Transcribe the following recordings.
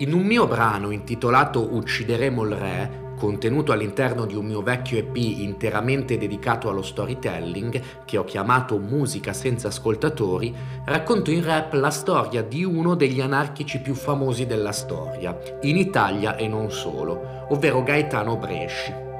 In un mio brano intitolato Uccideremo il re, contenuto all'interno di un mio vecchio EP interamente dedicato allo storytelling, che ho chiamato Musica senza ascoltatori, racconto in rap la storia di uno degli anarchici più famosi della storia, in Italia e non solo, ovvero Gaetano Bresci.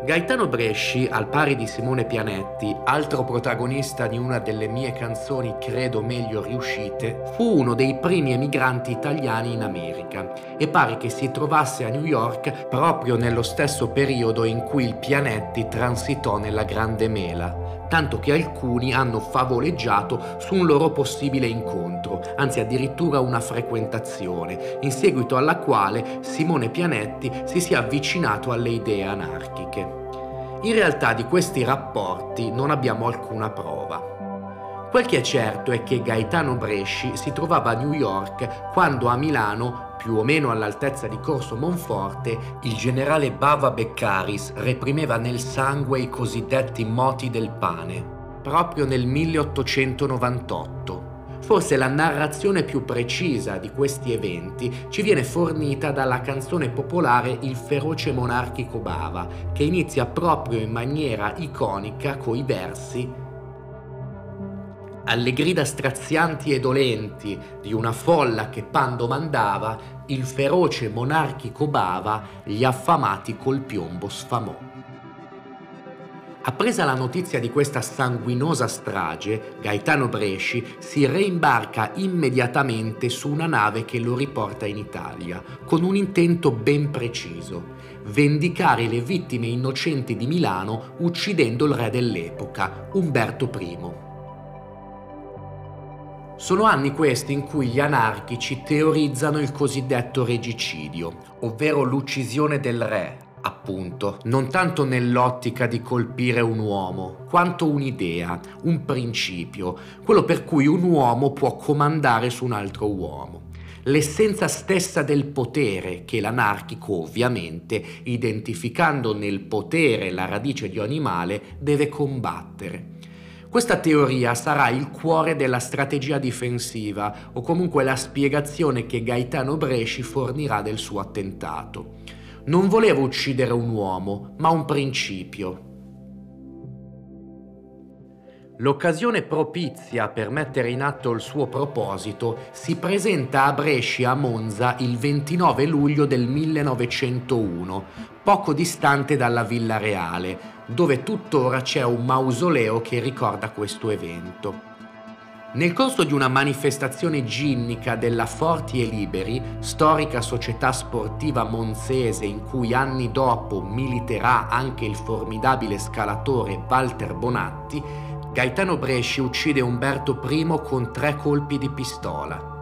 Gaetano Bresci, al pari di Simone Pianetti, altro protagonista di una delle mie canzoni credo meglio riuscite, fu uno dei primi emigranti italiani in America. E pare che si trovasse a New York proprio nello stesso periodo in cui il Pianetti transitò nella Grande Mela tanto che alcuni hanno favoleggiato su un loro possibile incontro, anzi addirittura una frequentazione, in seguito alla quale Simone Pianetti si sia avvicinato alle idee anarchiche. In realtà di questi rapporti non abbiamo alcuna prova. Quel che è certo è che Gaetano Bresci si trovava a New York quando a Milano più o meno all'altezza di Corso Monforte, il generale Bava Beccaris reprimeva nel sangue i cosiddetti moti del pane, proprio nel 1898. Forse la narrazione più precisa di questi eventi ci viene fornita dalla canzone popolare Il feroce monarchico Bava, che inizia proprio in maniera iconica coi versi alle grida strazianti e dolenti di una folla che Pando mandava, il feroce monarchico Bava gli affamati col piombo sfamò. Appresa la notizia di questa sanguinosa strage, Gaetano Bresci si reimbarca immediatamente su una nave che lo riporta in Italia, con un intento ben preciso, vendicare le vittime innocenti di Milano uccidendo il re dell'epoca, Umberto I. Sono anni questi in cui gli anarchici teorizzano il cosiddetto regicidio, ovvero l'uccisione del re, appunto, non tanto nell'ottica di colpire un uomo, quanto un'idea, un principio, quello per cui un uomo può comandare su un altro uomo. L'essenza stessa del potere che l'anarchico, ovviamente, identificando nel potere la radice di ogni male, deve combattere. Questa teoria sarà il cuore della strategia difensiva o comunque la spiegazione che Gaetano Bresci fornirà del suo attentato. Non volevo uccidere un uomo, ma un principio. L'occasione propizia per mettere in atto il suo proposito si presenta a Brescia a Monza il 29 luglio del 1901, poco distante dalla Villa Reale, dove tuttora c'è un mausoleo che ricorda questo evento. Nel corso di una manifestazione ginnica della Forti e Liberi, storica società sportiva monzese in cui anni dopo militerà anche il formidabile scalatore Walter Bonatti, Gaetano Bresci uccide Umberto I con tre colpi di pistola.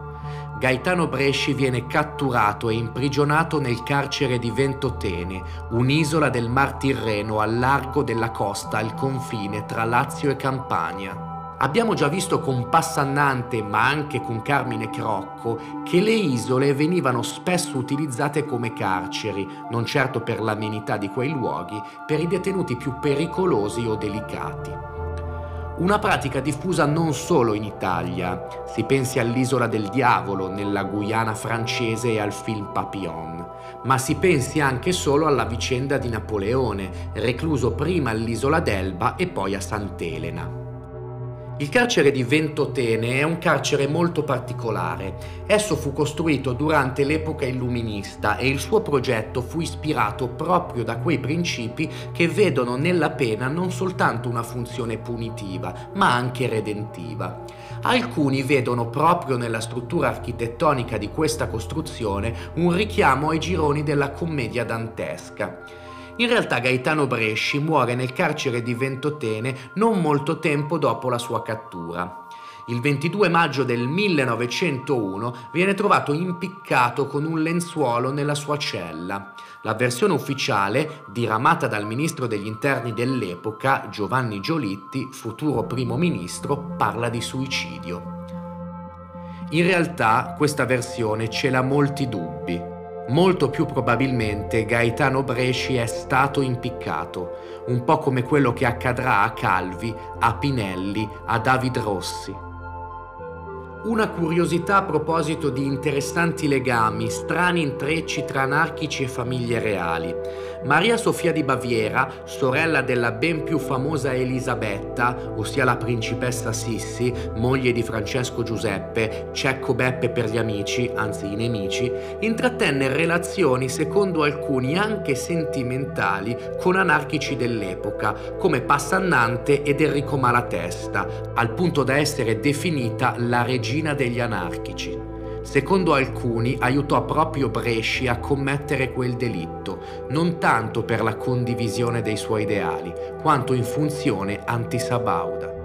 Gaetano Bresci viene catturato e imprigionato nel carcere di Ventotene, un'isola del Mar Tirreno al largo della costa al confine tra Lazio e Campania. Abbiamo già visto con Passannante, ma anche con Carmine Crocco, che le isole venivano spesso utilizzate come carceri, non certo per l'amenità di quei luoghi, per i detenuti più pericolosi o delicati. Una pratica diffusa non solo in Italia, si pensi all'isola del diavolo nella Guyana francese e al film Papillon, ma si pensi anche solo alla vicenda di Napoleone, recluso prima all'isola d'Elba e poi a Sant'Elena. Il carcere di Ventotene è un carcere molto particolare. Esso fu costruito durante l'epoca illuminista e il suo progetto fu ispirato proprio da quei principi che vedono nella pena non soltanto una funzione punitiva, ma anche redentiva. Alcuni vedono proprio nella struttura architettonica di questa costruzione un richiamo ai gironi della commedia dantesca. In realtà Gaetano Bresci muore nel carcere di Ventotene non molto tempo dopo la sua cattura. Il 22 maggio del 1901 viene trovato impiccato con un lenzuolo nella sua cella. La versione ufficiale, diramata dal ministro degli interni dell'epoca, Giovanni Giolitti, futuro primo ministro, parla di suicidio. In realtà questa versione cela molti dubbi. Molto più probabilmente Gaetano Bresci è stato impiccato, un po' come quello che accadrà a Calvi, a Pinelli, a David Rossi. Una curiosità a proposito di interessanti legami, strani intrecci tra anarchici e famiglie reali. Maria Sofia di Baviera, sorella della ben più famosa Elisabetta, ossia la principessa Sissi, moglie di Francesco Giuseppe, Cecco Beppe per gli amici, anzi i nemici, intrattenne relazioni secondo alcuni anche sentimentali con anarchici dell'epoca, come Passannante ed Enrico Malatesta, al punto da essere definita la regina regina degli anarchici. Secondo alcuni aiutò proprio Bresci a commettere quel delitto, non tanto per la condivisione dei suoi ideali, quanto in funzione antisabauda.